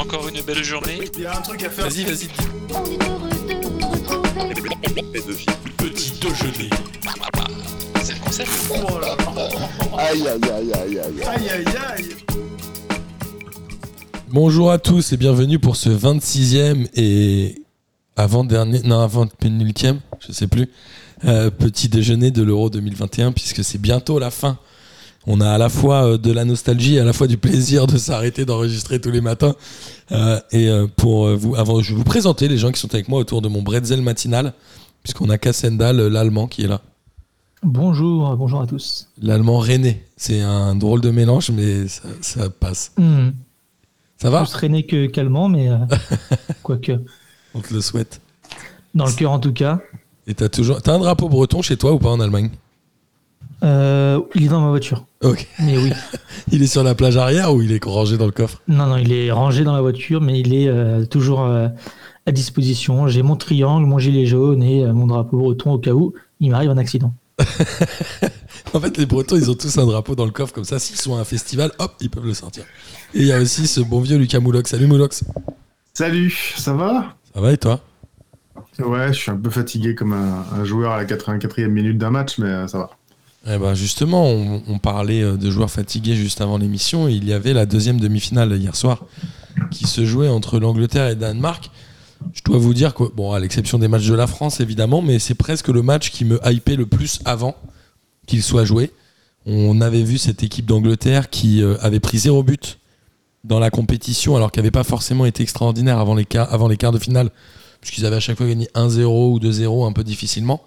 encore une belle journée. Il y a un truc à faire. Vas-y, vas-y. On est heureux de vous retrouver. Petit déjeuner. C'est le concept. Oh là. Aïe aïe aïe aïe aïe. Aïe aïe aïe. Bonjour à tous et bienvenue pour ce 26e et avant-dernier, non, avant-pénultième, je sais plus, euh, petit déjeuner de l'Euro 2021 puisque c'est bientôt la fin. On a à la fois euh, de la nostalgie et à la fois du plaisir de s'arrêter d'enregistrer tous les matins. Euh, et euh, pour vous, avant, je vais vous présenter les gens qui sont avec moi autour de mon bretzel matinal, puisqu'on a Cassendal, euh, l'allemand, qui est là. Bonjour, bonjour à tous. L'allemand René. C'est un drôle de mélange, mais ça, ça passe. Hmm. Ça va? Plus traîné que calmant, mais euh, quoique. On te le souhaite. Dans le cœur en tout cas. Et t'as toujours, t'as un drapeau breton chez toi ou pas en Allemagne? Euh, il est dans ma voiture. Ok. Mais oui. Il est sur la plage arrière ou il est rangé dans le coffre? Non, non, il est rangé dans la voiture, mais il est euh, toujours euh, à disposition. J'ai mon triangle, mon gilet jaune et euh, mon drapeau breton au cas où il m'arrive un accident. En fait, les Bretons, ils ont tous un drapeau dans le coffre comme ça. S'ils sont à un festival, hop, ils peuvent le sortir. Et il y a aussi ce bon vieux Lucas Moulox. Salut Moulox. Salut, ça va? Ça va et toi? Ouais, je suis un peu fatigué comme un, un joueur à la 84e minute d'un match, mais euh, ça va. Eh ben justement, on, parlait euh, de joueurs fatigués juste avant l'émission. Il y avait la deuxième demi-finale hier soir qui se jouait entre l'Angleterre et le Danemark. Je dois vous dire que, bon, à l'exception des matchs de la France évidemment, mais c'est presque le match qui me hypait le plus avant qu'il soit joué. On avait vu cette équipe d'Angleterre qui euh, avait pris zéro but dans la compétition alors qu'elle n'avait pas forcément été extraordinaire avant les, quarts, avant les quarts de finale, puisqu'ils avaient à chaque fois gagné 1-0 ou 2-0 un peu difficilement.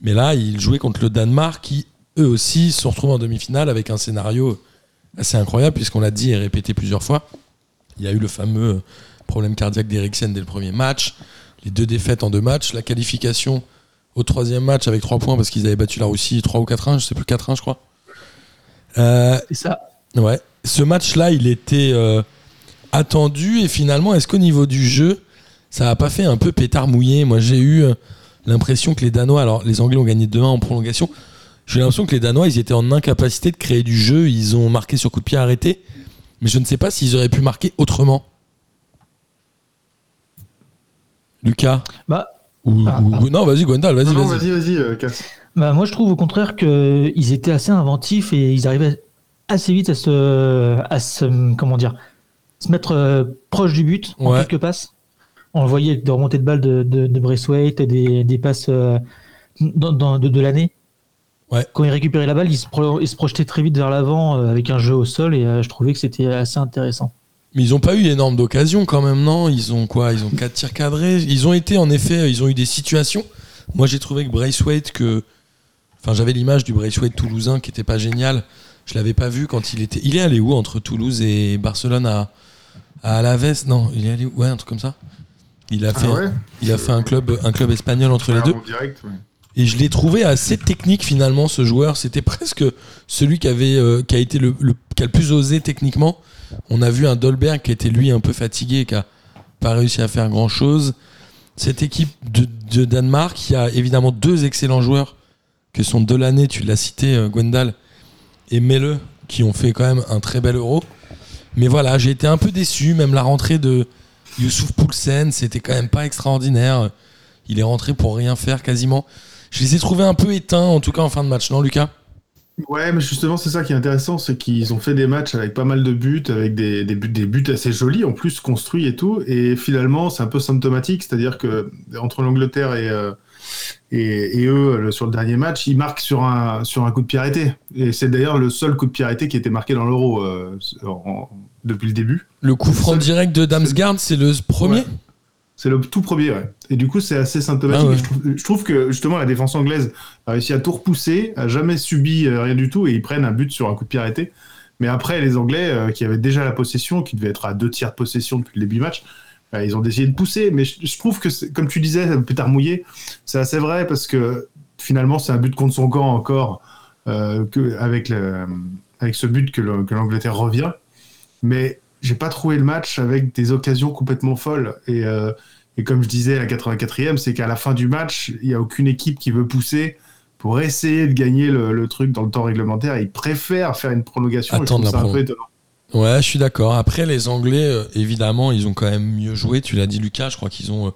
Mais là, ils jouaient contre le Danemark qui, eux aussi, se retrouvent en demi-finale avec un scénario assez incroyable, puisqu'on l'a dit et répété plusieurs fois. Il y a eu le fameux problème cardiaque d'Eriksen dès le premier match, les deux défaites en deux matchs, la qualification au troisième match avec trois points parce qu'ils avaient battu la Russie 3 ou 4-1, je sais plus 4-1 je crois. Euh, C'est ça. Ouais. Ce match-là, il était euh, attendu et finalement, est-ce qu'au niveau du jeu, ça n'a pas fait un peu pétard mouillé? Moi, j'ai eu euh, l'impression que les Danois, alors les Anglais ont gagné 2-1 en prolongation, j'ai l'impression que les Danois, ils étaient en incapacité de créer du jeu, ils ont marqué sur coup de pied arrêté, mais je ne sais pas s'ils auraient pu marquer autrement. Lucas Bah, ou, Ah, ou- ah. Non, vas-y, Gwendal, vas-y, Non, vas-y. vas-y, vas-y, euh, bah, moi, je trouve au contraire qu'ils étaient assez inventifs et ils arrivaient assez vite à se, à se comment dire, se mettre euh, proche du but en Ouais. quelques passes. On le voyait des remontées de balles de, de, de Braithwaite des, des passes euh, dans- dans- de, de l'année. Ouais. Quand ils récupéraient la balle, ils se, pro- ils se projetaient très vite vers l'avant euh, avec un jeu au sol et euh, je trouvais que c'était assez intéressant. Mais ils n'ont pas eu énorme d'occasions quand même, non? Ils ont quoi? Ils ont quatre tirs cadrés? Ils ont été en effet, ils ont eu des situations. Moi j'ai trouvé que Braithwaite, que. Enfin j'avais l'image du Braithwaite toulousain qui était pas génial. Je l'avais pas vu quand il était. Il est allé où entre Toulouse et Barcelone à, à Alaves Non, il est allé où? Ouais, un truc comme ça. Il a fait, Ah ouais il a fait un club, un club espagnol entre les Ouais, deux. en direct, ouais. Et je l'ai trouvé assez technique finalement ce joueur. C'était presque celui qui avait euh, qui a été le, le- qui a le plus osé techniquement. On a vu un Dolberg qui était lui un peu fatigué, qui a pas réussi à faire grand chose. Cette équipe de, de Danemark, il y a évidemment deux excellents joueurs que sont Delaney, tu l'as cité, euh, Gwendal, et Melle, qui ont fait quand même un très bel euro. Mais voilà, j'ai été un peu déçu. Même la rentrée de Youssouf Poulsen, c'était quand même pas extraordinaire. Il est rentré pour rien faire quasiment. Je les ai trouvés un peu éteints, en tout cas en fin de match, non, Lucas? Ouais, mais justement, c'est ça qui est intéressant, c'est qu'ils ont fait des matchs avec pas mal de buts, avec des, buts, assez jolis, en plus construits et tout. Et finalement, c'est un peu symptomatique, c'est-à-dire que entre l'Angleterre et, euh, eux, sur le dernier match, ils marquent sur un, coup de pied. Et c'est d'ailleurs le seul coup de pied arrêté qui été marqué dans l'Euro euh, depuis le début. Le coup franc Seul- direct de Damsgaard, c'est le premier Ouais. C'est le tout premier, ouais. Et du coup, c'est assez symptomatique. Ah ouais. Je, trouve, je trouve que justement, la défense anglaise a réussi à tout repousser, a jamais subi euh, rien du tout, et ils prennent un but sur un coup de pied arrêté. Mais après, les Anglais, euh, qui avaient déjà la possession, qui devaient être à deux tiers de possession depuis le début du match, euh, ils ont décidé de pousser. Mais je, je trouve que, comme tu disais, pétard mouillé, c'est assez vrai parce que finalement, c'est un but contre son camp encore, euh, que, avec, le, avec ce but que l'Angleterre revient. Mais j'ai pas trouvé le match avec des occasions complètement folles. Et, euh, et comme je disais, à la 84e, c'est qu'à la fin du match, il n'y a aucune équipe qui veut pousser pour essayer de gagner le, le truc dans le temps réglementaire. Ils préfèrent faire une prolongation. Attendre la étonnant. Ouais, je suis d'accord. Après, les Anglais, euh, évidemment, ils ont quand même mieux joué. Tu l'as dit, Lucas, je crois qu'ils ont euh,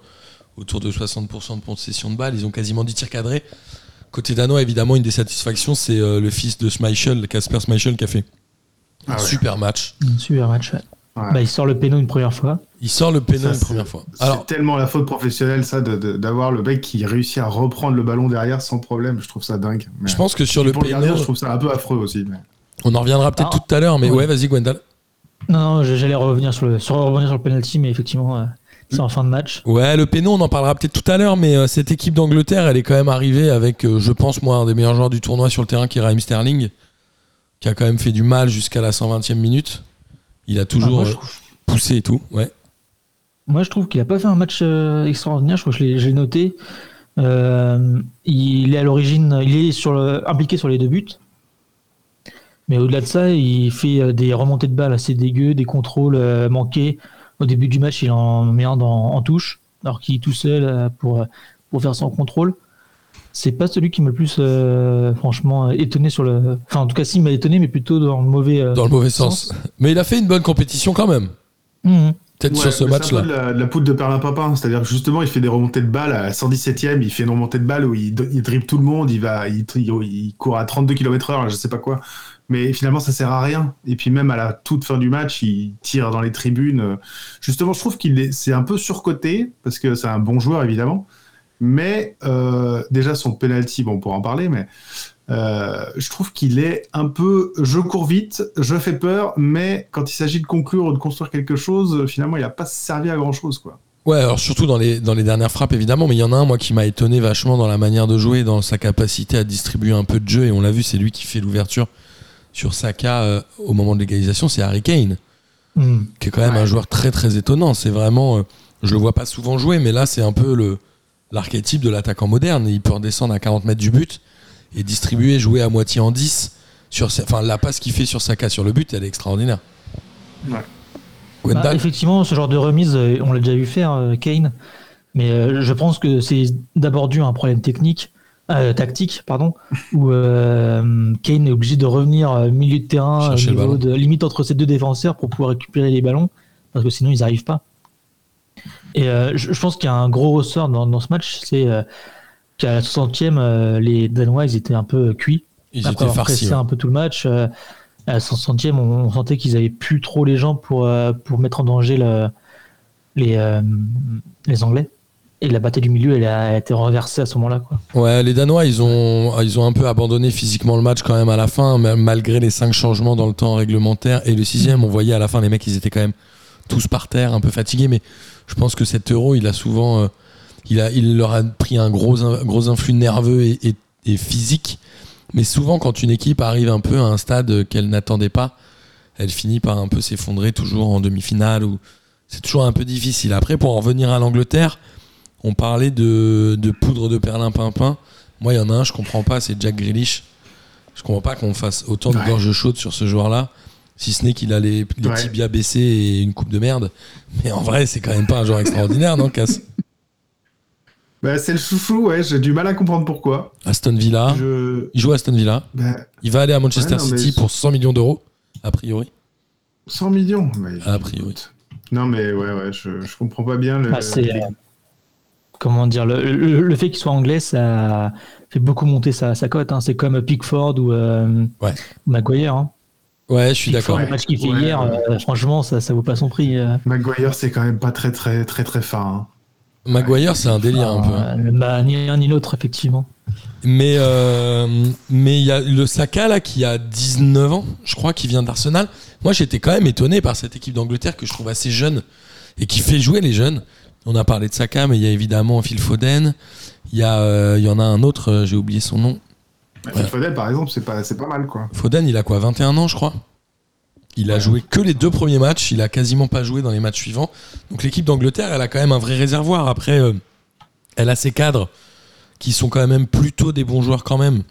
autour de 60% de possession de balle. Ils ont quasiment 10 tirs cadrés. Côté danois, évidemment, une des satisfactions, c'est le fils de Schmeichel, Casper Schmeichel, qui a fait Ah ouais. super match. Super match. ouais. Ouais. Bah, il sort le péno une première fois. Il sort le péno une première fois. C'est tellement la faute professionnelle, ça, d'avoir le mec qui réussit à reprendre le ballon derrière sans problème. Je trouve ça dingue. Mais je pense que sur le péno, je trouve ça un peu affreux aussi. mais- on en reviendra peut-être Ah. tout à l'heure, mais Ouais. ouais, vas-y, Gwendal. Non, non, j'allais revenir sur le, sur, revenir sur le penalty, mais effectivement, euh, c'est en fin de match. Ouais, le péno, on en parlera peut-être tout à l'heure, mais euh, cette équipe d'Angleterre, elle est quand même arrivée avec, euh, je pense, moi, un des meilleurs joueurs du tournoi sur le terrain, qui est Raheem Sterling, qui a quand même fait du mal jusqu'à la 120e minute. Il a Ah, toujours moi, je euh, trouve, poussé et tout. Ouais. moi, je trouve qu'il a pas fait un match euh, extraordinaire. Je crois que je l'ai- noté. Euh, il est à l'origine, il est sur le- impliqué sur les deux buts. Mais au-delà de ça, il fait des remontées de balles assez dégueu, des contrôles manqués. Au début du match, il en met un dans- en touche, alors qu'il est tout seul pour, pour faire son contrôle. C'est pas celui qui m'a le plus, euh, franchement, euh, étonné sur le. Enfin, en tout cas, si, il m'a étonné, mais plutôt dans le mauvais. euh, Dans le mauvais sens. Mais il a fait une bonne compétition quand même. Mhm. Peut-être Ouais, sur ce mais c'est un match-là. la, de la poudre de Perlin Papin. C'est-à-dire que justement, il fait des remontées de balles à la 117ème. Il fait une remontée de balles où il, il dribble tout le monde. Il, va, il, il- il court à 32 km/h, je sais pas quoi. Mais finalement, ça sert à rien. Et puis, même à la toute fin du match, il tire dans les tribunes. Justement, je trouve qu'il est, c'est un peu surcoté parce que c'est un bon joueur, évidemment. Mais euh, déjà, son penalty, bon, on pourra en parler, mais euh, je trouve qu'il est un peu. Je cours vite, je fais peur, mais quand il s'agit de conclure ou de construire quelque chose, finalement, il n'a pas servi à grand chose, quoi. Ouais, alors surtout dans les, dans les dernières frappes, évidemment, mais il y en a un, moi, qui m'a étonné vachement dans la manière de jouer, dans sa capacité à distribuer un peu de jeu, et on l'a vu, c'est lui qui fait l'ouverture sur Saka euh, au moment de l'égalisation, c'est Harry Kane, Mhm. qui est quand même Ouais. un joueur très très étonnant. C'est vraiment, euh, je le vois pas souvent jouer, mais là, c'est un peu le l'archétype de l'attaquant moderne. Il peut redescendre à 40 mètres du but et distribuer, jouer à moitié en 10. Sur, sa- enfin, la passe qu'il fait sur Saka sur le but, elle est extraordinaire. Ouais. Bah, effectivement, ce genre de remise, euh, on l'a déjà vu faire, euh, Kane. Mais euh, je pense que c'est d'abord dû à un problème technique, euh, tactique, pardon, où euh, Kane est obligé de revenir milieu de terrain, niveau de, limite entre ces deux défenseurs pour pouvoir récupérer les ballons, parce que sinon ils n'arrivent pas. Et euh, je, je pense qu'il y a un gros ressort dans, dans ce match, c'est euh, qu'à la 60e, euh, les Danois ils étaient un peu cuits ils après étaient farcis. pressé ouais. un peu tout le match, à la 60e, on, on sentait qu'ils avaient plus trop les gens pour, pour mettre en danger le- les, les Anglais. Et la bataille du milieu, elle a, été renversée à ce moment-là. Quoi. Ouais, les Danois, ils ont, ils ont un peu abandonné physiquement le match quand même à la fin, ma- malgré les cinq changements dans le temps réglementaire. Et le sixième, on voyait à la fin, les mecs, ils étaient quand même tous par terre, un peu fatigués. Mais je pense que cet euro, il a souvent. euh, il, a, il leur a pris un gros, influx nerveux et, et- et physique. Mais souvent, quand une équipe arrive un peu à un stade qu'elle n'attendait pas, elle finit par un peu s'effondrer, toujours en demi-finale. Ou... C'est toujours un peu difficile. Après, pour en revenir à l'Angleterre, on parlait de, de poudre de perlimpinpin. Moi, il y en a un, je comprends pas, c'est Jack Grealish. Je comprends pas qu'on fasse autant de Ouais. gorge chaude sur ce joueur-là. Si ce n'est qu'il a les, les Ouais. tibias baissés et une coupe de merde. Mais en vrai, c'est quand même pas un joueur extraordinaire, non, Cass? Bah, c'est le chouchou, ouais, j'ai du mal à comprendre pourquoi. Aston Villa. Je... Il joue à Aston Villa. bah, Il va aller à Manchester Ouais, non, mais City je- pour 100 millions d'euros, a priori. 100 millions. mais- A priori. Non, mais ouais, ouais, je, je comprends pas bien le. Bah, euh, comment dire, le, le- le fait qu'il soit anglais, ça fait beaucoup monter sa, sa cote. hein. C'est comme Pickford ou euh, Ouais. Maguire. Hein. Ouais, je suis d'accord. Le match qu'il fait Ouais, hier, ouais. euh, franchement, ça, ça vaut pas son prix. euh. Maguire, c'est quand même pas très, très, très, très fin. hein. Maguire, c'est un délire un peu. hein. Euh, bah, ni l'un ni l'autre, effectivement. Mais euh, mais il y a le Saka là qui a 19 ans, je crois, qui vient d'Arsenal. Moi, j'étais quand même étonné par cette équipe d'Angleterre que je trouve assez jeune et qui fait jouer les jeunes. On a parlé de Saka, mais il y a évidemment Phil Foden. Il y a euh, il y en a un autre, j'ai oublié son nom. Foden, par exemple, c'est pas, c'est pas mal, quoi. Foden, il a quoi 21 ans, je crois? Il a Ouais. joué que les deux premiers matchs. Il a quasiment pas joué dans les matchs suivants. Donc l'équipe d'Angleterre, elle a quand même un vrai réservoir. Après, euh, elle a ses cadres qui sont quand même plutôt des bons joueurs quand même.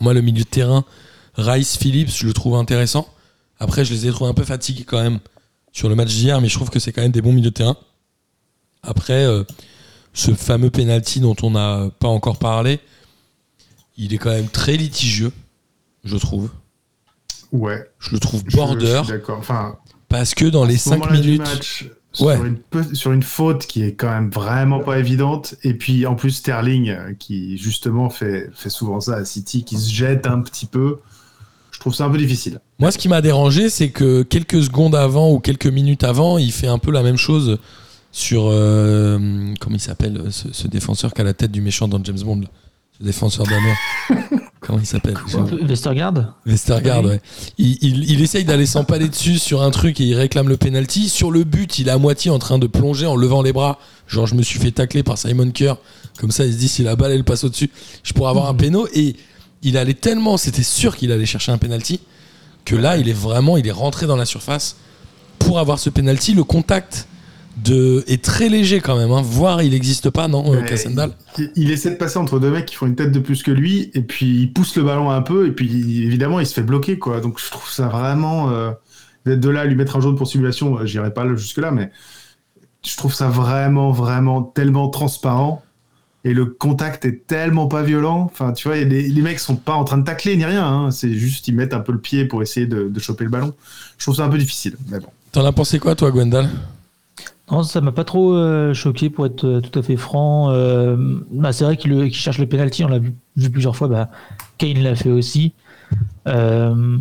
Moi, le milieu de terrain, Rice Phillips, je le trouve intéressant. Après, je les ai trouvés un peu fatigués quand même sur le match d'hier, mais je trouve que c'est quand même des bons milieux de terrain. Après, euh, ce fameux penalty dont on n'a pas encore parlé, il est quand même très litigieux, je trouve. Ouais. Je le trouve border D'accord. Enfin, parce que dans les ce 5 moment-là du minutes. match, Ouais. sur, une, pe- sur une faute qui est quand même vraiment pas évidente. Et puis en plus Sterling, euh, qui justement fait, fait souvent ça à City, qui se jette un petit peu. Je trouve ça un peu difficile. Moi, ce qui m'a dérangé, c'est que quelques secondes avant ou quelques minutes avant, il fait un peu la même chose sur. euh, comment il s'appelle ce, ce défenseur qui a la tête du méchant dans James Bond Ce défenseur d'amour. comment il s'appelle Westergaard Westergaard, Oui. ouais. Il, il- il essaye d'aller s'empaler dessus sur un truc et il réclame le penalty. Sur le but, il est à moitié en train de plonger en levant les bras. Genre, je me suis fait tacler par Simon Kerr. Comme ça, il se dit, si la balle, elle passe au-dessus, je pourrais avoir un Mhm. péno. Et il allait tellement, c'était sûr qu'il allait chercher un penalty, que là, il est vraiment, il est rentré dans la surface pour avoir ce penalty. Le contact de, est très léger quand même, hein. voire il n'existe pas, non, euh, Ouais, Cassendal il, il essaie de passer entre deux mecs qui font une tête de plus que lui, et puis il pousse le ballon un peu, et puis évidemment il se fait bloquer, quoi. Donc je trouve ça vraiment. euh, d'être de là à lui mettre un jaune pour simulation, euh, j'irai pas jusque-là, mais je trouve ça vraiment, vraiment tellement transparent. Et le contact est tellement pas violent. Enfin, tu vois, les, les mecs sont pas en train de tacler ni rien. hein. C'est juste ils mettent un peu le pied pour essayer de, de choper le ballon. Je trouve ça un peu difficile. Mais bon. T'en as pensé quoi, toi, Gwendal? Non, ça m'a pas trop euh, choqué pour être euh, tout à fait franc. Euh, bah, c'est vrai qu'il cherche le penalty, on l'a vu, vu plusieurs fois. Bah, Kane l'a fait aussi. Euh,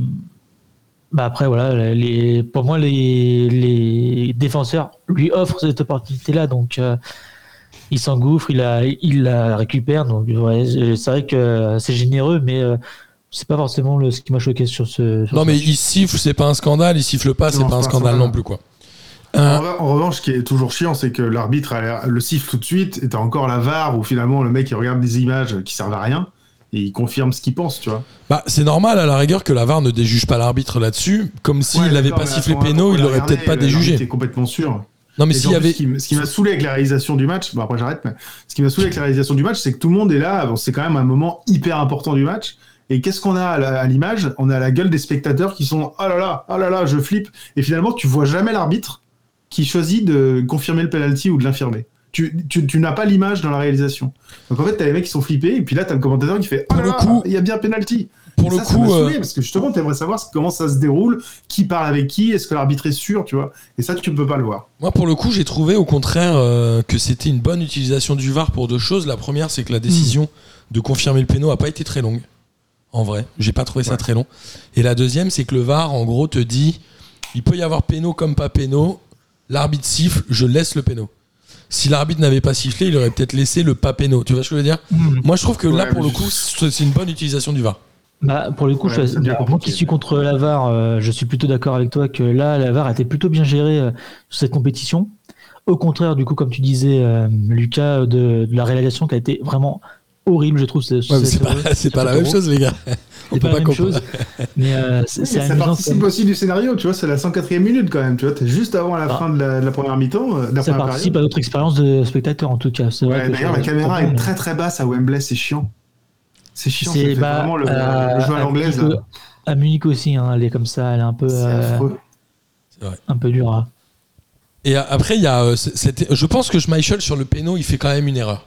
bah après voilà, les, pour moi les, les défenseurs lui offrent cette opportunité-là, donc euh, il s'engouffre, il la, il la récupère. Donc ouais, c'est vrai que c'est généreux, mais euh, c'est pas forcément le, ce qui m'a choqué sur ce. sur Non, ce mais match. il siffle, c'est pas un scandale. Il siffle pas, c'est pas un c'est pas un scandale scandale. non plus, quoi. En, Euh, en revanche, ce qui est toujours chiant, c'est que l'arbitre le siffle tout de suite, et t'as encore la VAR où finalement le mec il regarde des images qui servent à rien et il confirme ce qu'il pense, tu vois. Bah, c'est normal à la rigueur que la VAR ne déjuge pas l'arbitre là-dessus, comme s'il Ouais, n'avait pas sifflé péno, il on l'a aurait peut-être pas déjugé. est complètement sûr. Non, mais s'il y avait. Ce qui, m'a saoulé avec la réalisation du match, bon après j'arrête, mais ce qui m'a saoulé avec la réalisation du match, c'est que tout le monde est là, bon, c'est quand même un moment hyper important du match. Et qu'est-ce qu'on a à l'image? On a la gueule des spectateurs qui sont oh là là, oh là là, je flippe. Et finalement, tu vois jamais l'arbitre qui choisit de confirmer le penalty ou de l'infirmer. Tu, tu, tu n'as pas l'image dans la réalisation. Donc en fait, t'as les mecs qui sont flippés, et puis là, t'as le commentateur qui fait Oh Pour là il y a bien penalty. Pour Et le ça, ça coup, euh, saoulé, parce que justement, t'aimerais savoir comment ça se déroule, qui parle avec qui, est-ce que l'arbitre est sûr, tu vois. Et ça, tu ne peux pas le voir. moi, pour le coup, j'ai trouvé au contraire euh, que c'était une bonne utilisation du VAR pour deux choses. La première, c'est que la décision de confirmer le péno a pas été très longue. En vrai, j'ai pas trouvé ça très long. Et la deuxième, c'est que le VAR, en gros, te dit il peut y avoir péno comme pas péno. L'arbitre siffle, je laisse le péno. Si l'arbitre n'avait pas sifflé, il aurait peut-être laissé le pas péno. Tu vois ce que je veux dire Mhm. Moi, je trouve que là, pour le coup, c'est une bonne utilisation du VAR. Bah, pour le coup, Ouais, je- moi qui suis contre la VAR, euh, je suis plutôt d'accord avec toi que là, la VAR a été plutôt bien gérée euh, sur cette compétition. Au contraire, du coup, comme tu disais, euh, Lucas, de, de la réalisation qui a été vraiment horrible, je trouve. ce- Ouais, c'est pas, c'est pas la même chose, les gars. On C'est peut pas la pas chose. Mais euh, c'est c'est ça participe aussi du scénario, tu vois, c'est la 104e minute quand même, tu vois, t'es juste avant la Ah. fin de la, de la première mi-temps, euh, Ça première participe à notre expérience de spectateur, en tout cas. C'est Ouais, D'ailleurs, la caméra est très très basse à Wembley, c'est chiant. C'est chiant, C'est bah, vraiment le, jeu à l'anglaise. À Munich aussi, hein, elle est comme ça, elle est un peu, C'est euh, un peu dure. à- Et a- après, il y a, euh, je pense que Schmeichel sur le péno, il fait quand même une erreur.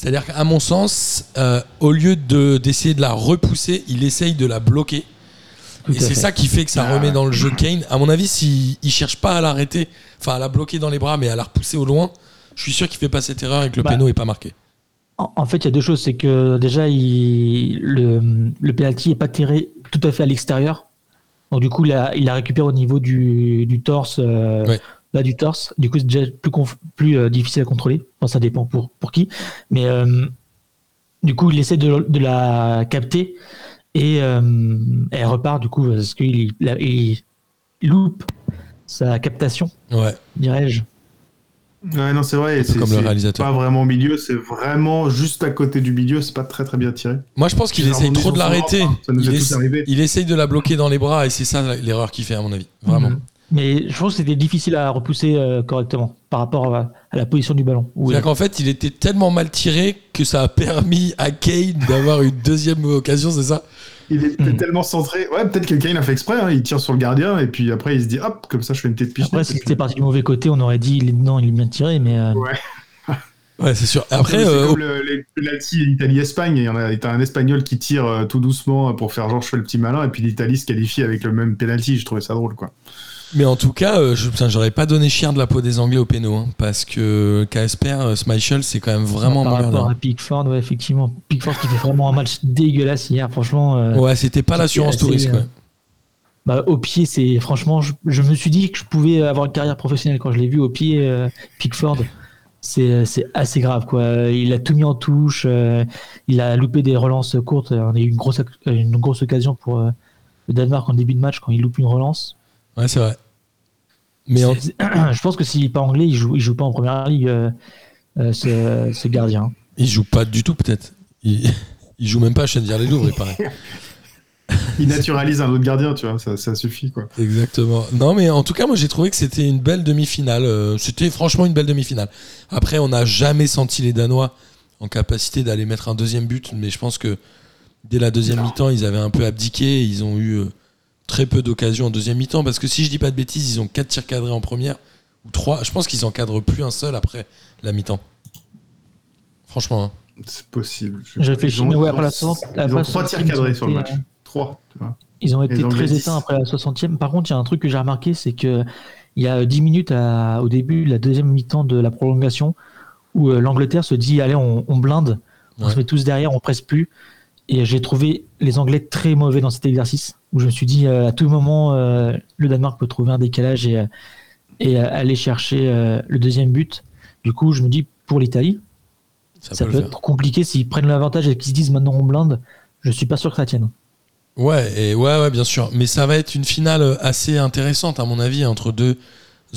C'est-à-dire qu'à mon sens, euh, au lieu de, d'essayer de la repousser, il essaye de la bloquer. Tout et c'est ça qui fait que ça Ah. remet dans le jeu Kane. À mon avis, s'il il cherche pas à l'arrêter, enfin à la bloquer dans les bras, mais à la repousser au loin, je suis sûr qu'il fait pas cette erreur et que le Bah, péno est pas marqué. En, fait, il y a deux choses. C'est que déjà, il, le, le penalty est pas tiré tout à fait à l'extérieur. Donc, du coup, il a, il a récupéré au niveau du, du torse, euh, Ouais. là, du torse. Du coup, c'est déjà plus, plus euh, difficile à contrôler. Enfin, ça dépend pour, pour qui. Mais euh, du coup, il essaie de, de la capter et euh, elle repart, du coup, parce qu'il il, il loupe sa captation, Ouais. dirais-je. Ouais, non, c'est vrai. C'est comme le c'est réalisateur. pas vraiment au milieu, c'est vraiment juste à côté du milieu, c'est pas très très bien tiré. Moi, je pense qu'il essaye trop de l'arrêter. ventre. Ça nous Il, essa- arrivé. il essaye de la bloquer dans les bras et c'est ça l'erreur qu'il fait, à mon avis. Vraiment. Mhm. Mais je pense que c'était difficile à repousser euh, correctement par rapport à, à la position du ballon. Oui. C'est-à-dire qu'en fait, il était tellement mal tiré que ça a permis à Kane d'avoir une deuxième occasion, c'est ça? Il était Hmm. tellement centré. Ouais, peut-être que Kane a fait exprès, hein, il tire sur le gardien et puis après il se dit hop, comme ça je fais une petite piche. Après, si c'était parti du mauvais côté, on aurait dit il est, non, il est bien tiré, mais euh, Ouais. Ouais, c'est sûr. Après, c'est euh, comme le, les penalty Italie-Espagne. Il y en a t'as un Espagnol qui tire euh, tout doucement pour faire genre je fais le petit malin, et puis l'Italie se qualifie avec le même penalty. Je trouvais ça drôle, quoi. Mais en tout cas, euh, je, j'aurais pas donné cher de la peau des Anglais au péno, hein, parce que Casper, euh, c'est quand même vraiment Par rapport à Pickford, ouais, effectivement. Pickford qui fait vraiment un match dégueulasse hier, franchement. euh, Ouais, c'était pas l'assurance touriste, euh, quoi. bah, au pied, c'est franchement, je, je me suis dit que je pouvais avoir une carrière professionnelle quand je l'ai vu au pied, Pickford. C'est assez grave, quoi. Il a tout mis en touche, il a loupé des relances courtes. On a eu une grosse, une grosse occasion pour le Danemark en début de match quand il loupe une relance. Ouais, c'est vrai. Mais en- je pense que s'il n'est pas anglais, il joue, il joue pas en première ligue, euh, euh, ce, ce gardien. il joue pas du tout, peut-être. Il, il joue même pas à Chenvière-les-Louvres, il paraît. Il naturalise un autre gardien, tu vois, ça, ça suffit, quoi. Exactement. Non, mais en tout cas, moi, j'ai trouvé que c'était une belle demi-finale. Euh, C'était franchement une belle demi-finale. Après, on n'a jamais senti les Danois en capacité d'aller mettre un deuxième but, mais je pense que dès la deuxième mi-temps, ils avaient un peu abdiqué. Ils ont eu euh, très peu d'occasions en deuxième mi-temps, parce que si je dis pas de bêtises, ils ont quatre tirs cadrés en première ou trois. Je pense qu'ils en cadrent plus un seul après la mi-temps. Franchement. hein. C'est possible. Je réfléchis, Ils ont- mais ouais, ils après ont- la 60, Ils ont trois tirs 60e, cadrés sur le match. euh, Trois. Ils ont été très 10. éteints après la 60e. Par contre, il y a un truc que j'ai remarqué, c'est que il y a 10 minutes à- au début de la deuxième mi-temps de la prolongation où euh, l'Angleterre se dit allez, on, on blinde, on Ouais. se met tous derrière, on presse plus. Et j'ai trouvé les Anglais très mauvais dans cet exercice où je me suis dit euh, à tout moment euh, le Danemark peut trouver un décalage et, euh, et aller chercher euh, le deuxième but. Du coup, je me dis pour l'Italie, Ça, ça peut peut le faire. être compliqué s'ils prennent l'avantage et qu'ils se disent maintenant on blinde. Je suis pas sûr que ça tienne. Ouais, et ouais, ouais, bien sûr. Mais ça va être une finale assez intéressante, à mon avis, entre deux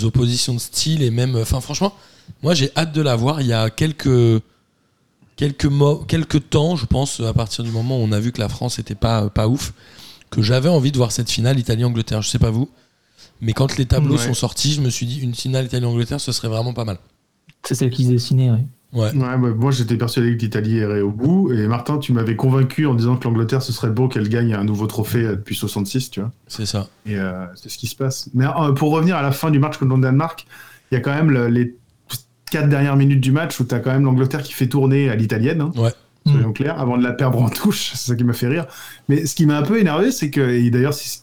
oppositions de style et même. Enfin, franchement, moi, j'ai hâte de la voir. Il y a quelques quelques mois, quelques temps, je pense, à partir du moment où on a vu que la France était pas pas ouf, que j'avais envie de voir cette finale Italie-Angleterre. Je sais pas vous, mais quand les tableaux Ouais. sont sortis, je me suis dit une finale Italie-Angleterre, ce serait vraiment pas mal. C'est celle qui se dessinait. ouais. Ouais. Ouais, bah, moi j'étais persuadé que l'Italie irait au bout. Et Martin, tu m'avais convaincu en disant que l'Angleterre, ce serait beau qu'elle gagne un nouveau trophée euh, depuis 66, tu vois. C'est ça. Et euh, c'est ce qui se passe. Mais euh, pour revenir à la fin du match contre le Danemark, il y a quand même le- les quatre dernières minutes du match où tu as quand même l'Angleterre qui fait tourner à l'italienne. hein, Ouais. Soyons clairs, avant de la perdre en touche, c'est ça qui m'a fait rire. Mais ce qui m'a un peu énervé, c'est que, et d'ailleurs, c'est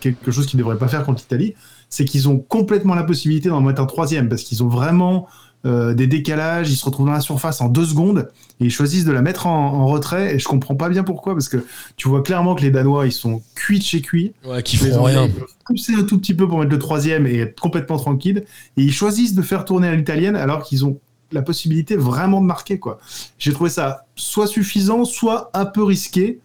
quelque chose qu'ils ne devraient pas faire contre l'Italie, c'est qu'ils ont complètement la possibilité d'en mettre un troisième, parce qu'ils ont vraiment euh, des décalages, ils se retrouvent dans la surface en deux secondes, et ils choisissent de la mettre en, en retrait, et je comprends pas bien pourquoi, parce que tu vois clairement que les Danois, ils sont cuits de chez cuits, Ouais, qui Anglais, rien. pousser un tout petit peu pour mettre le troisième et être complètement tranquille. Et ils choisissent de faire tourner à l'italienne alors qu'ils ont la possibilité vraiment de marquer. quoi. J'ai trouvé ça soit suffisant, soit un peu risqué.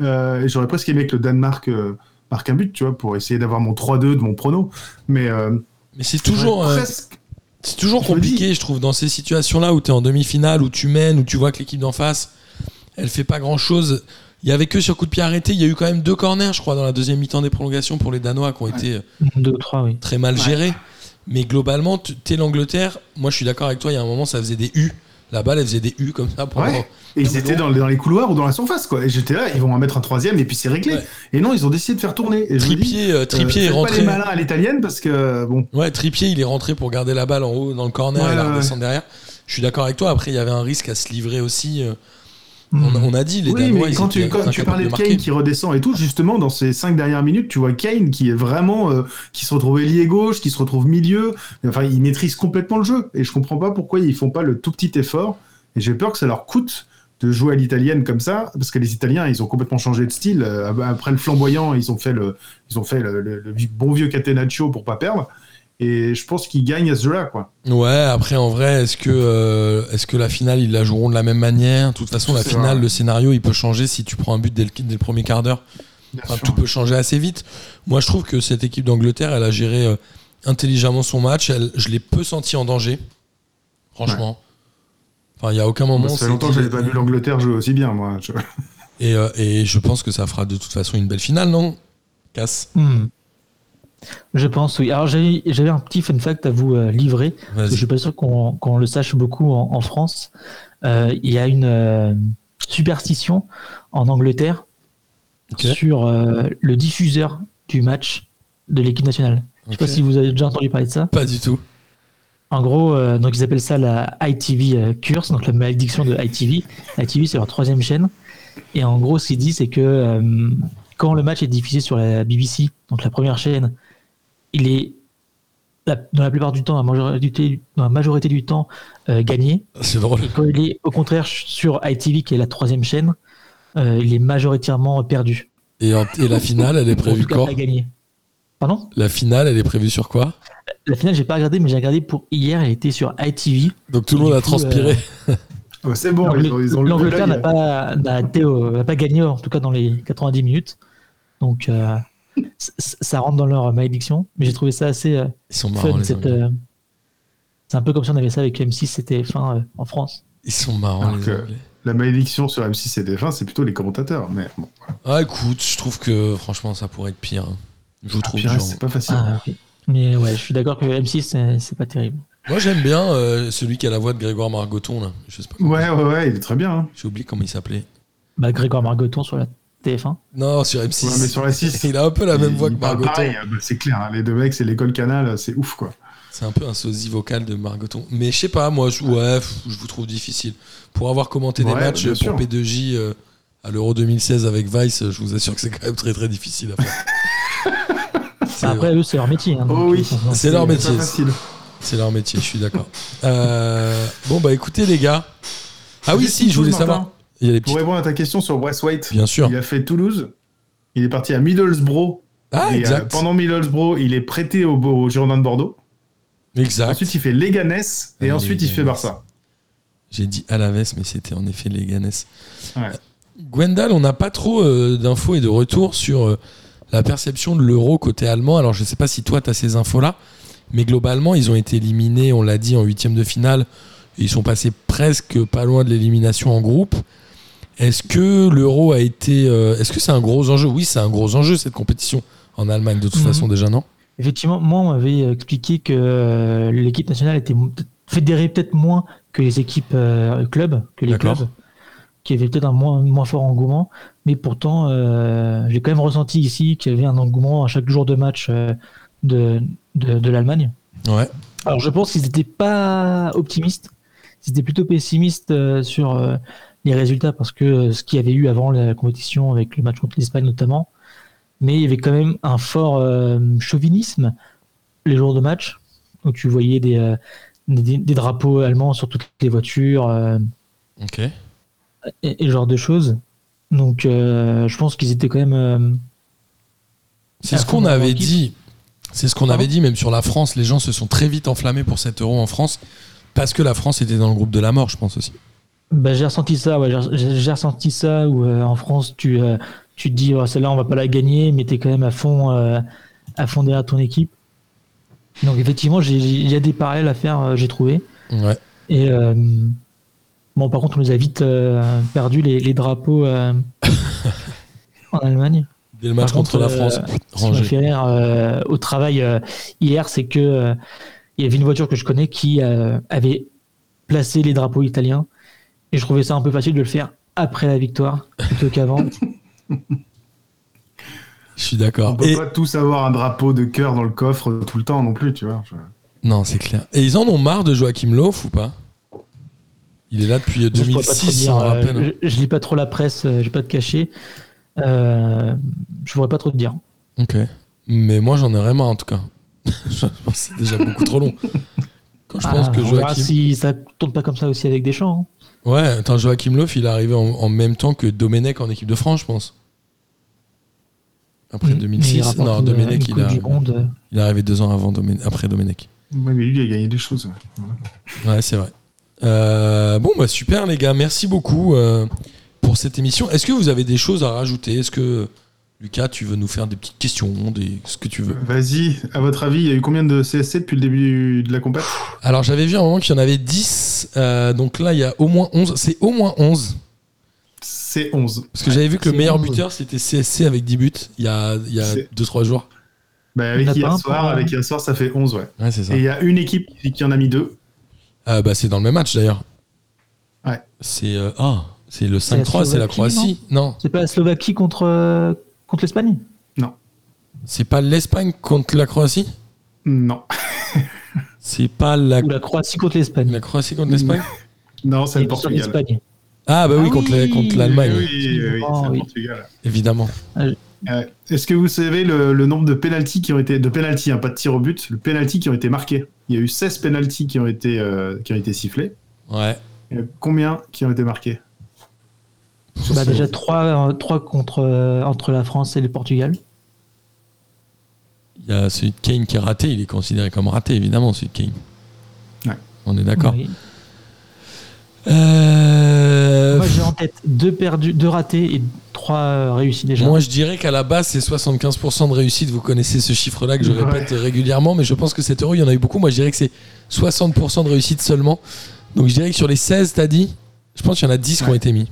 Euh, J'aurais presque aimé que le Danemark euh, marque un but, tu vois, pour essayer d'avoir mon 3-2 de mon prono. Mais euh, Mais c'est toujours. presque- C'est toujours compliqué, je trouve, dans ces situations-là où tu es en demi-finale, où tu mènes, où tu vois que l'équipe d'en face, elle fait pas grand-chose. Il y avait que sur coup de pied arrêté, il y a eu quand même deux corners, je crois, dans la deuxième mi-temps des prolongations pour les Danois qui ont été euh, Deux ou trois, oui. très mal Ouais. gérés. Mais globalement, tu- t'es l'Angleterre. Moi, je suis d'accord avec toi, il y a un moment, ça faisait des U. La balle, elle faisait des U comme ça. Pour Ouais. Et ils étaient dans, dans les couloirs ou dans la surface, quoi. Et j'étais là, ils vont en mettre un troisième et puis c'est réglé. Ouais. Et non, ils ont décidé de faire tourner. Et je me dis, Trippier, euh, euh, est rentré. pas les malins à l'italienne parce que, bon, Ouais, Trippier, il est rentré pour garder la balle en haut dans le corner Ouais, et la redescendre derrière. Je suis d'accord avec toi. Après, il y avait un risque à se livrer aussi. euh, Hmm. On, a- on a dit, les oui, Danois, mais quand tu, quand parlais de. Kane qui redescend et tout, justement, dans ces cinq dernières minutes, tu vois Kane qui est vraiment, euh, qui se retrouve ailier gauche, qui se retrouve milieu. Enfin, il maîtrise complètement le jeu. Et je comprends pas pourquoi ils font pas le tout petit effort. Et j'ai peur que ça leur coûte de jouer à l'italienne comme ça, parce que les Italiens, ils ont complètement changé de style. Euh, Après le flamboyant, ils ont fait le, ils ont fait le, le- le bon vieux Catenaccio pour pas perdre. Et je pense qu'ils gagnent à ce jeu-là, quoi. Ouais, après en vrai, est-ce que, euh, est-ce que la finale ils la joueront de la même manière? De toute façon, la finale, vrai. le scénario il peut changer si tu prends un but dès le, dès le premier quart d'heure. Enfin, tout peut changer assez vite. Moi, je trouve que cette équipe d'Angleterre, elle a géré euh, intelligemment son match. Elle, je l'ai peu senti en danger, franchement. Enfin, il y a aucun moment. Ça fait c'est longtemps que j'avais pas vu l'Angleterre jouer aussi bien, moi. Je- Et, euh, et je pense que ça fera de toute façon une belle finale, non Casse. Hmm. Je pense, oui. Alors, j'avais un petit fun fact à vous euh, livrer. Parce que je Vas-y. suis pas sûr qu'on qu'on le sache beaucoup en, en France. Euh, Il y a une euh, superstition en Angleterre sur euh, le diffuseur du match de l'équipe nationale. Je sais pas si vous avez déjà entendu parler de ça. Pas du tout. En gros, euh, donc ils appellent ça la ITV euh, curse, donc la malédiction de ITV. ITV, c'est leur troisième chaîne. Et en gros, ce qu'ils disent, c'est que euh, quand le match est diffusé sur la BBC, donc la première chaîne, il est la- dans la plupart du temps, la majorité, dans la majorité du temps, euh, gagné. C'est drôle. Et quand il est au contraire sur ITV, qui est la troisième chaîne, il est majoritairement perdu. Et, en- et la finale, elle est prévue quand? La finale, elle est prévue sur quoi? La finale, j'ai pas regardé, mais j'ai regardé pour hier, elle était sur ITV. Donc tout le monde a coup, transpiré. Ouais, c'est bon, L'Angleterre n'a pas, pas gagné, en tout cas dans les 90 minutes. Donc, euh, ça rentre dans leur malédiction. Mais j'ai trouvé ça assez euh, Ils sont marrants, fun. euh, c'est un peu comme si on avait ça avec M6, c'était fin euh, en France. Ils sont marrants, Alors les que- Anglais. La malédiction sur M6 et TF1, c'est plutôt les commentateurs. Mais bon, Ah, écoute, je trouve que franchement, ça pourrait être pire. hein. Je vous trouve Pires, genre- c'est pas facile. Ah, ok. Mais ouais, je suis d'accord que M6, c'est- pas terrible. Moi, j'aime bien euh, celui qui a la voix de Grégoire Margoton, là. Je sais pas Ouais, ouais, ouais, il est très bien. hein. J'ai oublié comment il s'appelait. Bah, Grégoire Margoton sur la TF1. Non, sur M6. Ouais, mais sur la 6, Il a un peu la même il- voix que Margoton. pareil, bah, c'est clair, hein, les deux mecs, c'est l'école canal, c'est ouf quoi. C'est un peu un sosie vocal de Margoton. Mais je sais pas, moi, je, ouais, je vous trouve difficile. Pour avoir commenté des matchs pour sûr. P2J euh, à l'Euro 2016 avec Vice, je vous assure que c'est quand même très très difficile à faire. C'est- Après, eux, c'est leur métier. hein, Oh oui. euh, C'est leur métier. C'est leur métier, je suis d'accord. Euh, bon, bah écoutez, les gars. Ah oui, si, je voulais savoir. Martin, Il y a les Pour répondre à ta question sur Braithwaite, Bien sûr. il a fait Toulouse, il est parti à Middlesbrough. Ah, et, euh, exact. pendant Middlesbrough, il est prêté au, au Girondin de Bordeaux. Exact. Ensuite, il fait Leganés et Ah, ensuite, il fait. Barça. J'ai dit Alaves, mais c'était en effet Leganés. Ouais. Gwendal, on n'a pas trop euh, d'infos et de retours sur euh, la perception de l'euro côté allemand. Alors, je ne sais pas si toi, tu as ces infos-là, mais globalement, ils ont été éliminés, on l'a dit, en huitième de finale. Ils sont passés presque pas loin de l'élimination en groupe. Est-ce que l'euro a été. euh, Est-ce que c'est un gros enjeu? Oui, c'est un gros enjeu, cette compétition en Allemagne, de toute Mhm. façon, déjà, non? Effectivement, moi, on m'avait expliqué que euh, l'équipe nationale était fédérée peut-être moins que les équipes euh, clubs, que les clubs, qui avaient peut-être un moins, moins fort engouement. Mais pourtant, euh, j'ai quand même ressenti ici qu'il y avait un engouement à chaque jour de match euh, de, de, de l'Allemagne. Ouais. Alors, je pense qu'ils n'étaient pas optimistes. Ils étaient plutôt pessimistes euh, sur les résultats parce que ce qu'il y avait eu avant la compétition avec le match contre l'Espagne notamment. Mais il y avait quand même un fort euh, chauvinisme les jours de match où tu voyais des, euh, des, des drapeaux allemands sur toutes les voitures euh, Ok. et, et ce genre de choses. Donc, euh, je pense qu'ils étaient quand même. euh, C'est ce qu'on avait dit. C'est ce qu'on avait dit même sur la France. Les gens se sont très vite enflammés pour cet euro en France parce que la France était dans le groupe de la mort, je pense aussi. Bah, j'ai ressenti ça, ouais, j'ai- ressenti ça où euh, en France tu, tu te dis oh, celle-là on va pas la gagner, mais tu es quand même à fond, à fond derrière ton équipe. Donc effectivement, il y a des parallèles à faire, j'ai trouvé. Ouais. Et bon, par contre, on nous a vite euh, perdu les, les drapeaux euh, en Allemagne. Dès le match Par contre la France, euh, Ce qui m'a fait rire euh, au travail euh, hier, c'est que euh, il y avait une voiture que je connais qui euh, avait placé les drapeaux italiens. Et je trouvais ça un peu facile de le faire après la victoire plutôt qu'avant. Je suis On d'accord. peut Et... pas tous avoir un drapeau de cœur dans le coffre tout le temps non plus, tu vois. Je- Non, c'est clair. Et ils en ont marre de Joachim Löw ou pas? Il est là depuis Je pourrais pas trop 2006, dire, on euh, je, je lis pas trop la presse, euh, j'ai pas de cachet. Euh, je pourrais pas trop te dire. Ok. Mais moi, j'en ai vraiment en tout cas. je pense que c'est déjà beaucoup trop long. Quand je pense Ah, que on verra Joachim. si ça tourne pas comme ça aussi avec Deschamps. hein. Ouais, attends, Joachim Löw, il est arrivé en, en même temps que Domenech en équipe de France, je pense. Après Mais il 2006. rapporte Non, une- Domenech, une il, Coupe a, du Monde, euh, il est arrivé deux ans avant après Domenech. Ouais, mais lui, il a gagné des choses. ouais. Ouais, c'est vrai. Euh, bon, bah super, les gars. Merci beaucoup euh, pour cette émission. Est-ce que vous avez des choses à rajouter? Est-ce que, Lucas, tu veux nous faire des petites questions, des... ce que tu veux? Vas-y, à votre avis, il y a eu combien de CSC depuis le début de la compète? Alors, j'avais vu un moment qu'il y en avait 10. euh, donc là, il y a au moins 11. C'est au moins 11. C'est 11. Parce que j'avais vu que le meilleur 11. buteur, c'était CSC avec 10 buts il y a 2-3 il y a C'est- deux, trois jours. Bah, avec hier soir, avec hier soir, ça fait 11, ouais. Ouais, ça. Et il y a une équipe qui qui en a mis deux. Euh, bah, c'est dans le même match d'ailleurs. Ouais. C'est euh, ah, c'est le C'est la 5-3, c'est la Croatie. Non, C'est pas la Slovaquie contre, euh, contre l'Espagne c'est pas l'Espagne contre la Croatie Non. C'est pas la, Ou la Croatie contre l'Espagne. la Croatie contre l'Espagne Non, c'est le Portugal. l'Espagne. Ah bah oui, Ah contre contre l'Allemagne, Oui, oui, oui, Oh, c'est le oui. Portugal. évidemment. Euh, Est-ce que vous savez le, le nombre de pénalties qui ont été de pénalties, hein, pas de tir au but, le pénalty qui ont été marqués Il y a eu 16 pénalties qui ont été euh, qui ont été sifflés. Ouais. Et combien qui ont été marqués Bah, déjà 3, contre, euh, entre la France et le Portugal. Il y a celui de Kane qui est raté, il est considéré comme raté, évidemment, celui de Kane. Ouais. On est d'accord. Oui. Euh, Moi j'ai en tête deux perdus, deux ratés et trois euh, réussis déjà. Moi, je dirais qu'à la base, c'est 75% de réussite. Vous connaissez ce chiffre-là que je Ouais. répète régulièrement, mais je pense que cet euro, il y en a eu beaucoup. Moi, je dirais que c'est 60% de réussite seulement. Donc, je dirais que sur les 16, t'as dit, je pense qu'il y en a 10 qui ont été mis.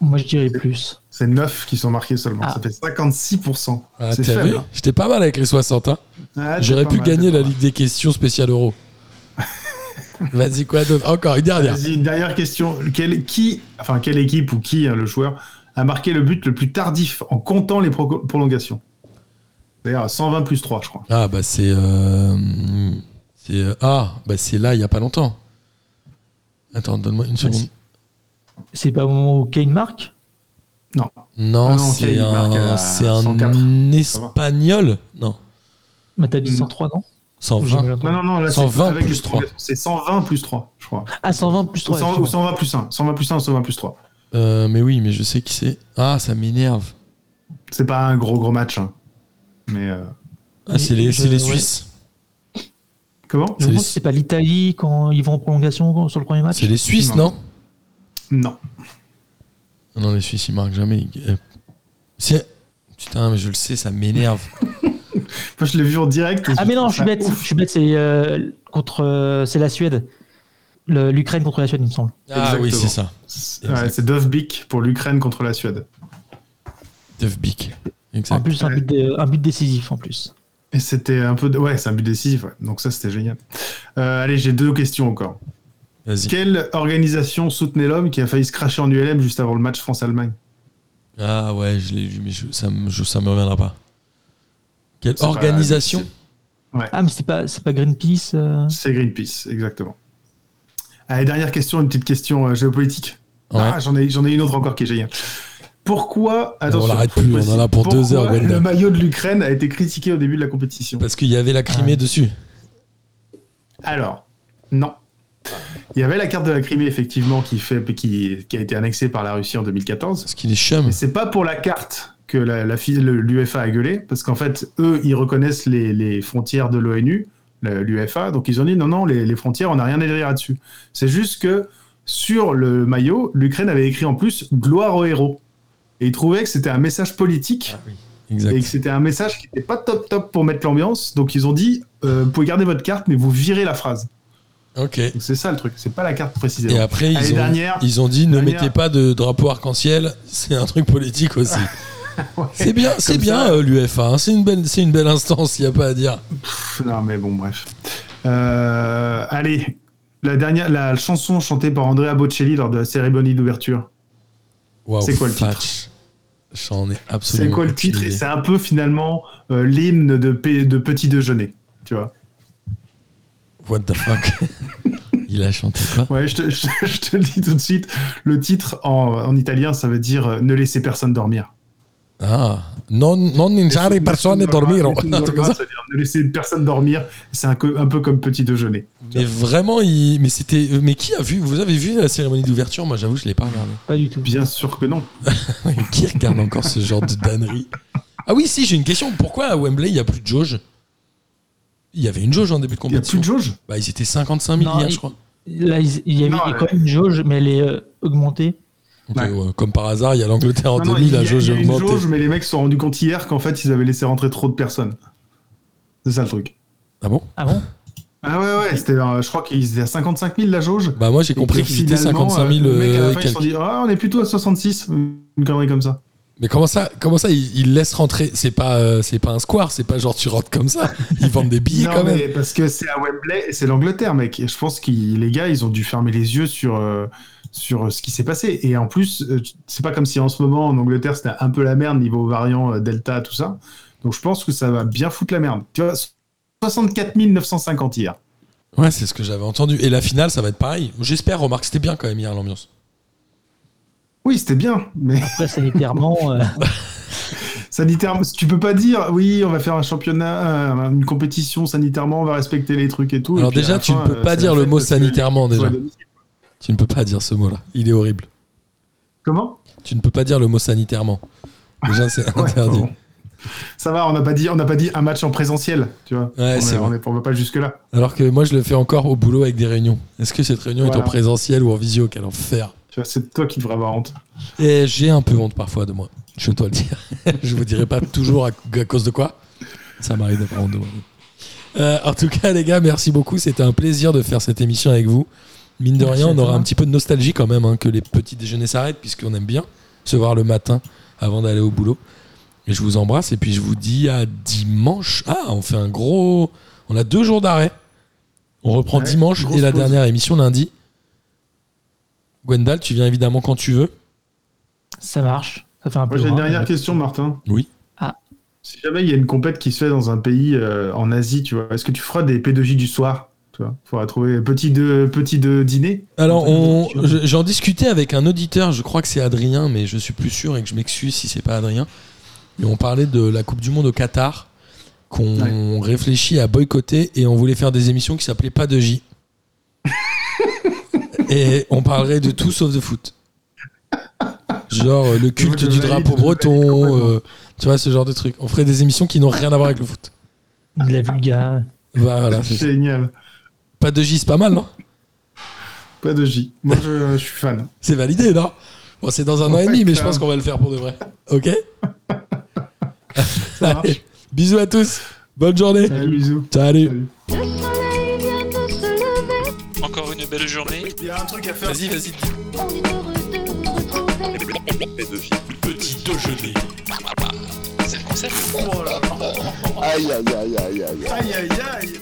Moi je dirais plus. C'est 9 qui sont marqués seulement. Ah. Ça fait 56%. Ah, c'est faible. J'étais pas mal avec les 60. hein. Ah, J'aurais pu mal, gagner la. Ligue des questions spéciale euro. Vas-y, quoi d'autre Encore une dernière. Vas-y, une dernière question. Quel, qui, enfin, quelle équipe ou qui, hein, le joueur, a marqué le but le plus tardif en comptant les pro- prolongations? D'ailleurs, 120 plus 3, je crois. Ah, bah, c'est. euh, c'est euh, ah, bah, c'est là, il y a pas longtemps. Attends, donne-moi une seconde. C'est pas au moment où Kane marque? Non, Ah non, c'est Kane, il marque un, un 104. espagnol. Non, Bah t'as dit Mm. 103 non? 120. Non, non, non, là, c'est 120 avec plus les prolongations. C'est 120 plus 3, je crois. Ah 120 plus Ou 3. 100 ou 120 plus 1. 120 plus 1 ou 120 plus 3. Euh, mais oui, mais je sais qui c'est. Ah, ça m'énerve. C'est pas un gros, gros match. hein. Mais. euh, Ah, c'est les, Je- les ouais. Suisses. Comment? Je c'est pense les- que c'est pas l'Italie quand ils vont en prolongation sur le premier match. C'est les Suisses, Non? non Non. Les Suisses, ils marquent jamais. Euh, c'est- Putain, mais je le sais, ça m'énerve. Moi, je l'ai vu en direct. Ah mais non, je suis bête. ouf. Je suis bête. C'est euh, contre, euh, c'est la Suède. L'Ukraine contre la Suède, il me semble. Ah oui, c'est ça. C'est- ouais, Dovbik pour l'Ukraine contre la Suède. Dovbik. En plus, un but, un but décisif en plus. Et c'était un peu. de- Ouais, c'est un but décisif. ouais. Donc ça, c'était génial. Euh, allez, j'ai deux questions encore. Vas-y. Quelle organisation soutenait l'homme qui a failli se cracher en ULM juste avant le match France-Allemagne? Ah ouais, je l'ai vu, mais je- ça, me, je- ça me reviendra pas. Quelle C'est pas- organisation Ah mais c'est pas, c'est pas Greenpeace. euh, C'est Greenpeace, exactement. Allez, dernière question, une petite question euh, géopolitique. Ouais. Ah, j'en ai, j'en ai une autre encore qui est géniale. Pourquoi, attention, l'arrête faut plus, le on en a pour deux heures. Le maillot de l'Ukraine a été critiqué au début de la compétition? Parce qu'il y avait la Crimée dessus. Alors, non. Il y avait la carte de la Crimée, effectivement, qui, fait, qui, qui a été annexée par la Russie en 2014. Parce qu'il est chum. Mais c'est pas pour la carte que la, la l'UEFA a gueulé, parce qu'en fait, eux, ils reconnaissent les, les frontières de l'ONU, l'UEFA, donc ils ont dit non, non, les, les frontières, on n'a rien à dire là-dessus. C'est juste que sur le maillot, l'Ukraine avait écrit en plus gloire aux héros. Et ils trouvaient que c'était un message politique et Exact. que c'était un message qui n'était pas top top pour mettre l'ambiance. Donc ils ont dit euh, vous pouvez garder votre carte, mais vous virez la phrase. Ok. Donc c'est ça le truc, c'est pas la carte précisément. Et après, ils ont, dernière. ils ont dit ne Dernière. mettez pas de drapeau arc-en-ciel, c'est un truc politique aussi. Ouais. C'est bien, c'est bien euh, l'UEFA, hein. c'est une belle, c'est une belle instance, il y a pas à dire. Pff, Non, mais bon, bref. Euh, allez, la dernière, la chanson chantée par Andrea Bocelli lors de la cérémonie d'ouverture. C'est quoi le titre. J'en ai absolument. C'est quoi le titre? Et c'est un peu finalement euh, l'hymne de, P- de petit déjeuner, tu vois. What the fuck? Il a chanté quoi? Ouais, je te, je, je te le dis tout de suite. Le titre en, en italien, ça veut dire euh, ne laissez personne dormir. Ah, non, non lasciare persone dormire. Nessuno Un truc comme dorma, ça. ça veut dire ne laissez personne dormir. C'est un, peu- un peu comme petit déjeuner. Mais vraiment, il... mais c'était, mais qui a vu Vous avez vu la cérémonie d'ouverture? Moi, j'avoue, je l'ai pas regardé. Pas du tout. Bien sûr que non. qui regarde encore ce genre de dannerie Ah oui, si, j'ai une question. Pourquoi à Wembley il y a plus de jauge Il y avait une jauge en début de Il n'y a plus compétition. de jauge Bah, ils étaient 55 000 Non, hier, il- je crois. Là, il il y avait Non, quand même une jauge, mais elle est euh, augmentée. Ouais. ouais, comme par hasard, il y a l'Angleterre en Non, non, 2000, il y a- la jauge il y a augmentée. jauge, mais les mecs se sont rendus compte hier qu'en fait, ils avaient laissé rentrer trop de personnes. C'est ça le truc. Ah bon? Ah bon? Ah ouais, ouais, c'était, euh, je crois qu'ils étaient à 55 000 la jauge. Bah, moi, j'ai compris qu'ils étaient finalement, 55 000 euh, mec, à la euh, fin, ils se sont dit, ah, on est plutôt à 66, une connerie comme ça. Mais comment ça, comment ça, ils, ils laissent rentrer C'est pas, euh, c'est pas un square, c'est pas genre tu rentres comme ça. Ils vendent des billets non, quand même. mais parce que c'est à Wembley et c'est l'Angleterre, mec. Et je pense que les gars, ils ont dû fermer les yeux sur, euh, sur euh, ce qui s'est passé. Et en plus, euh, c'est pas comme si en ce moment, en Angleterre, c'était un peu la merde niveau variant euh, Delta, tout ça. Donc je pense que ça va bien foutre la merde. Tu vois, 64 950 hier. Ouais, c'est ce que j'avais entendu. Et la finale, ça va être pareil. J'espère, remarque, c'était bien quand même hier l'ambiance. Oui, c'était bien, mais Après, sanitairement, euh, sanitairement, tu peux pas dire oui, on va faire un championnat, euh, une compétition sanitairement, on va respecter les trucs et tout. Alors et déjà, tu ne peux euh, pas dire le mot sanitairement, déjà. Tu ne peux pas dire ce mot-là. Il est horrible. Comment? Tu ne peux pas dire le mot sanitairement. Déjà, c'est Ouais, interdit. bon. Ça va, on n'a pas dit, on n'a pas dit un match en présentiel, tu vois. Ouais, on on va pas jusque là. Alors que moi, je le fais encore au boulot avec des réunions. Est-ce que cette réunion est en présentiel ou en visio? Quel enfer. C'est toi qui devrais avoir honte. Et j'ai un peu honte parfois de moi. Je dois le dire. je vous dirai pas toujours à, à cause de quoi. Ça m'arrive d'avoir honte de moi. Euh, en tout cas, les gars, merci beaucoup. C'était un plaisir de faire cette émission avec vous. Mine de rien, on aura un petit peu de nostalgie quand même hein, que les petits déjeuners s'arrêtent, puisqu'on aime bien se voir le matin avant d'aller au boulot. Et je vous embrasse et puis je vous dis à dimanche. Ah, on fait un gros. On a deux jours d'arrêt. On reprend Ouais, dimanche et la pause. dernière émission lundi. Gwendal, tu viens évidemment quand tu veux. ça marche. Ça fait un peu. Moi, j'ai une dernière question, Martin. Oui. Ah. Si jamais il y a une compète qui se fait dans un pays euh, en Asie, tu vois, est-ce que tu feras des P2J du soir? Tu vois, faudra trouver petit de petit de dîner. Alors, on, j'en discutais avec un auditeur, je crois que c'est Adrien, mais je suis plus sûr et que je m'excuse si c'est pas Adrien. Mais on parlait de la Coupe du Monde au Qatar, qu'on réfléchit à boycotter et on voulait faire des émissions qui s'appelaient Pas de J. et on parlerait de tout sauf de foot. Genre euh, le culte je du drapeau breton, euh, tu vois, ce genre de trucs. On ferait des émissions qui n'ont rien à voir avec le foot. De la vulga. Voilà, c'est ça. Pas de J, c'est pas mal, non? Pas de J. Moi, je, je suis fan. C'est validé, non? Bon, c'est dans un an et demi, mais je clairement. pense qu'on va le faire pour de vrai. Ok? Allez, Bisous à tous. Bonne journée. Salut, bisous. Salut. Encore une belle journée. Il y a un truc à faire. Vas-y, vas-y. on est heureux de vous retrouver. Petit déjeuner. C'est le concept. Oh là. Aïe, aïe, aïe, aïe, aïe. Aïe aïe aïe.